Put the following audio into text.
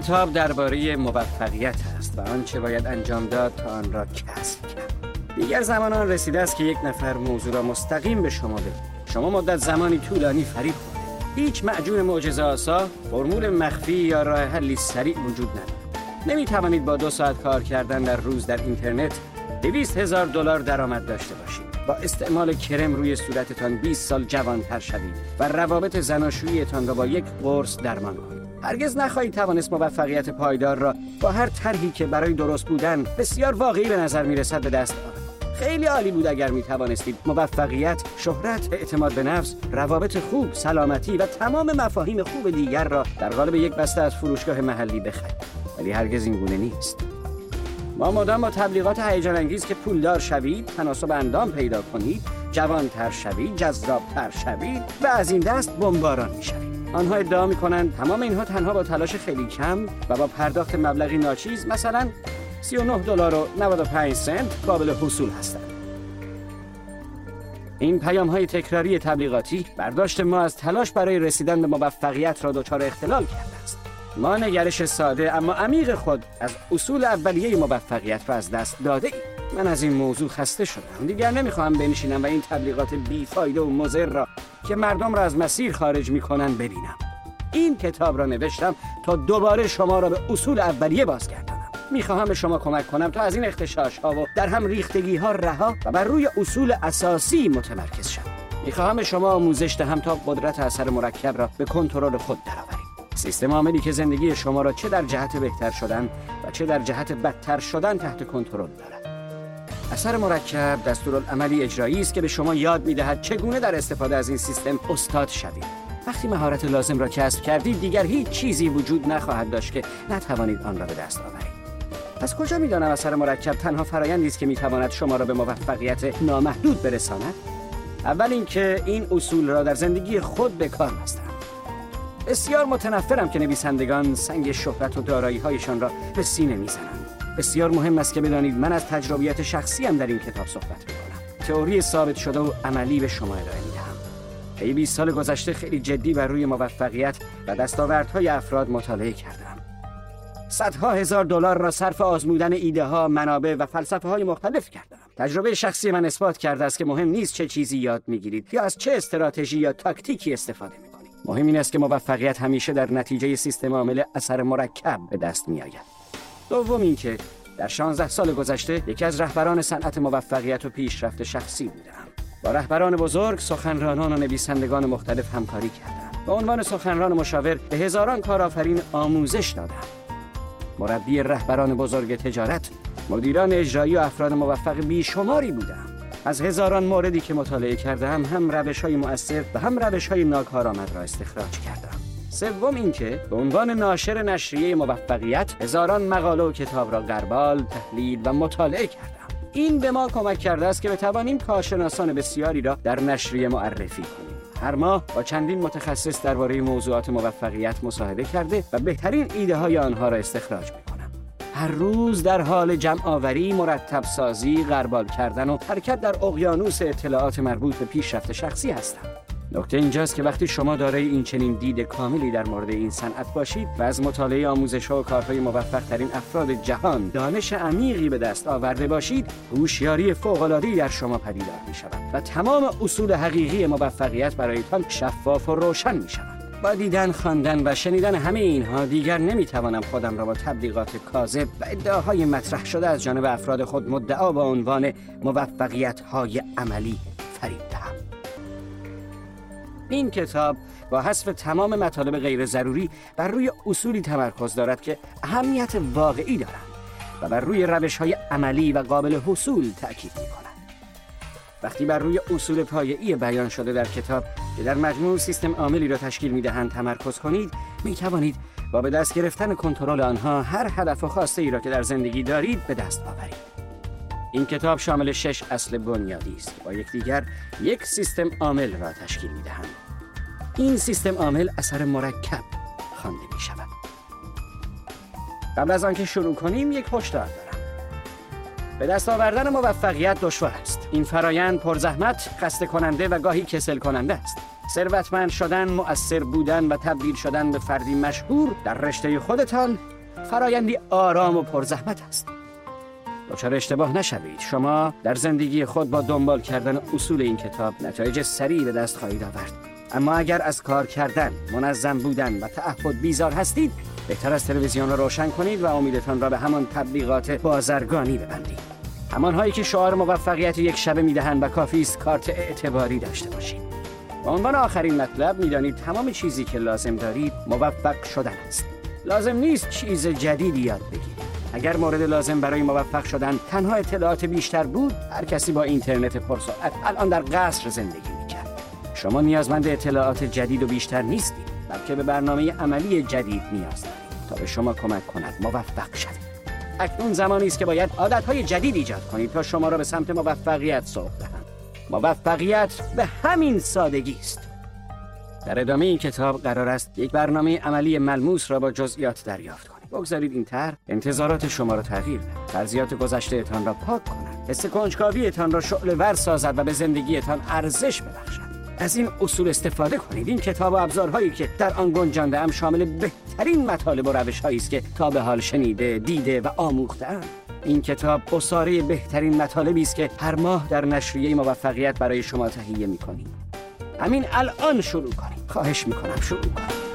کتاب درباره موفقیت است و آنچه باید انجام داد تا آن را کسب کرد دیگر زمان آن رسیده است که یک نفر موضوع را مستقیم به شما بگوید شما مدت زمانی طولانی فریب خورده. هیچ معجون معجزه آسا فرمول مخفی یا راه حلی سریع وجود ندارد. نمی توانید با دو ساعت کار کردن در روز در اینترنت دویست هزار دلار درآمد داشته باشید. با استعمال کرم روی صورتتان 20 سال جوانتر شوید و روابط زناشوییتان را با یک قرص درمان کنید. هرگز نخواهید توانست موفقیت پایدار را با هر طرحی که برای درست بودن بسیار واقعی به نظر می‌رسد به دست آورد خیلی عالی بود اگر می توانستید موفقیت، شهرت، اعتماد به نفس، روابط خوب، سلامتی و تمام مفاهیم خوب دیگر را در قالب یک بسته از فروشگاه محلی بخرید. ولی هرگز این گونه نیست. ما مدام با تبلیغات هیجان انگیز که پولدار شوید، تناسب اندام پیدا کنید، جوانتر شوید، جذابتر شوید و از این دست بمباران می شوید. آنها ادعا می کنند تمام اینها تنها با تلاش خیلی کم و با پرداخت مبلغی ناچیز مثلا 39 دلار و 95 سنت قابل حصول هستند. این پیام های تکراری تبلیغاتی برداشت ما از تلاش برای رسیدن به موفقیت را دچار اختلال کرده است. ما نگرش ساده اما عمیق خود از اصول اولیه موفقیت را از دست داده ایم. من از این موضوع خسته شدم دیگر نمی‌خواهم بنشینم و این تبلیغات بیفایده و مضر را که مردم را از مسیر خارج می‌کنن ببینم. این کتاب را نوشتم تا دوباره شما را به اصول اولیه بازگردانم. می‌خواهم به شما کمک کنم تا از این اختشاش ها و در هم ریختگی ها رها و بر روی اصول اساسی متمرکز شوم می‌خواهم به شما آموزش دهم تا قدرت اثر مرکب را به کنترل خود درآورید سیستم عاملی که زندگی شما را چه در جهت بهتر شدن و چه در جهت بدتر شدن تحت کنترل دارد. اثر مرکب دستورالعملی اجرایی است که به شما یاد می‌دهد چگونه در استفاده از این سیستم استاد شوید. وقتی مهارت لازم را کسب کردید دیگر هیچ چیزی وجود نخواهد داشت که نتوانید آن را به دست آورید. پس کجا می‌دانم اثر مرکب تنها فرایندی است که می‌تواند شما را به موفقیت نامحدود برساند؟ اول اینکه این اصول را در زندگی خود به کار بستم. بسیار متنفرم که نویسندگان سنگ شهرت و دارایی هایشان را به سینه می‌زنند. بسیار مهم است که بدانید من از تجربیات شخصیم در این کتاب صحبت می‌کنم تئوری ثابت شده و عملی به شما ارائه می‌دهم طی 20 سال گذشته خیلی جدی بر روی موفقیت و دستاوردهای افراد مطالعه کردم صدها هزار دلار را صرف آزمودن ایده ها، منابع و فلسفه های مختلف کردم. تجربه شخصی من اثبات کرده است که مهم نیست چه چیزی یاد می‌گیرید یا از چه استراتژی یا تاکتیکی استفاده می‌کنید. مهم این است که موفقیت همیشه در نتیجه سیستم عامل اثر مرکب به دست میآید. دوم اینکه در 16 سال گذشته یکی از رهبران صنعت موفقیت و پیشرفت شخصی بودم. با رهبران بزرگ، سخنرانان و نویسندگان مختلف همکاری کردم. به عنوان سخنران مشاور به هزاران کارآفرین آموزش دادم. مربی رهبران بزرگ تجارت مدیران اجرایی و افراد موفق بیشماری بودم از هزاران موردی که مطالعه کردم هم روش های مؤثر و هم روش های ناکارآمد را استخراج کردم سوم اینکه به عنوان ناشر نشریه موفقیت هزاران مقاله و کتاب را غربال تحلیل و مطالعه کردم این به ما کمک کرده است که بتوانیم کارشناسان بسیاری را در نشریه معرفی کنیم هر ماه با چندین متخصص درباره موضوعات موفقیت مصاحبه کرده و بهترین ایده های آنها را استخراج می کنم. هر روز در حال جمع آوری، مرتب سازی، غربال کردن و حرکت در اقیانوس اطلاعات مربوط به پیشرفت شخصی هستم. نکته اینجاست که وقتی شما دارای این چنین دید کاملی در مورد این صنعت باشید و از مطالعه آموزش ها و کارهای موفق ترین افراد جهان دانش عمیقی به دست آورده باشید هوشیاری فوق‌العاده‌ای در شما پدیدار می شود و تمام اصول حقیقی موفقیت برایتان شفاف و روشن می شود با دیدن، خواندن و شنیدن همه اینها دیگر نمی‌توانم خودم را با تبلیغات کاذب و ادعاهای مطرح شده از جانب افراد خود مدعا با عنوان موفقیت های عملی فریب دهم. این کتاب با حذف تمام مطالب غیر ضروری بر روی اصولی تمرکز دارد که اهمیت واقعی دارند و بر روی روش های عملی و قابل حصول تأکید می کنند. وقتی بر روی اصول پایه‌ای بیان شده در کتاب که در مجموع سیستم عاملی را تشکیل می دهند تمرکز کنید می توانید با به دست گرفتن کنترل آنها هر هدف و خواسته ای را که در زندگی دارید به دست آورید. این کتاب شامل شش اصل بنیادی است که با یکدیگر یک سیستم عامل را تشکیل می دهند. این سیستم عامل اثر مرکب خوانده می شود. قبل از آنکه شروع کنیم یک هشدار دارم. به دست آوردن موفقیت دشوار است. این فرایند پرزحمت، خسته کننده و گاهی کسل کننده است. ثروتمند شدن، مؤثر بودن و تبدیل شدن به فردی مشهور در رشته خودتان فرایندی آرام و پرزحمت است. دچار اشتباه نشوید. شما در زندگی خود با دنبال کردن اصول این کتاب نتایج سریع به دست خواهید آورد. اما اگر از کار کردن منظم بودن و تعهد بیزار هستید بهتر از تلویزیون را روشن کنید و امیدتان را به همان تبلیغات بازرگانی ببندید. همانهایی که شعار موفقیت یک شبه می‌دهند و کافی است کارت اعتباری داشته باشید. به عنوان آخرین مطلب می‌دانید تمام چیزی که لازم دارید موفق شدن است. لازم نیست چیز جدیدی یاد اگر مورد لازم برای موفق شدن تنها اطلاعات بیشتر بود هر کسی با اینترنت پرسرعت الان در قصر زندگی می‌کرد. شما نیازمند اطلاعات جدید و بیشتر نیستید بلکه به برنامه عملی جدید نیاز دارید تا به شما کمک کند موفق شوید. اکنون زمانی است که باید عادتهای جدید ایجاد کنید تا شما را به سمت موفقیت سوق دهند. موفقیت به همین سادگی است. در ادامه این کتاب قرار است یک برنامه عملی ملموس را با جزئیات دریافت کنید بگذارید این طرح انتظارات شما را تغییر دهد. فرضیات گذشتهتان را پاک کند. حس کنجکاویتان را شعله ور سازد و به زندگیتان ارزش ببخشد. از این اصول استفاده کنید. این کتاب و ابزارهایی که در آن گنجانده ام شامل بهترین مطالب و روش است که تا به حال شنیده دیده و آموخته این کتاب اصاره بهترین مطالبی است که هر ماه در نشریه موفقیت برای شما تهیه می‌کنیم. همین الان شروع کنید خواهش می‌کنم شروع کنید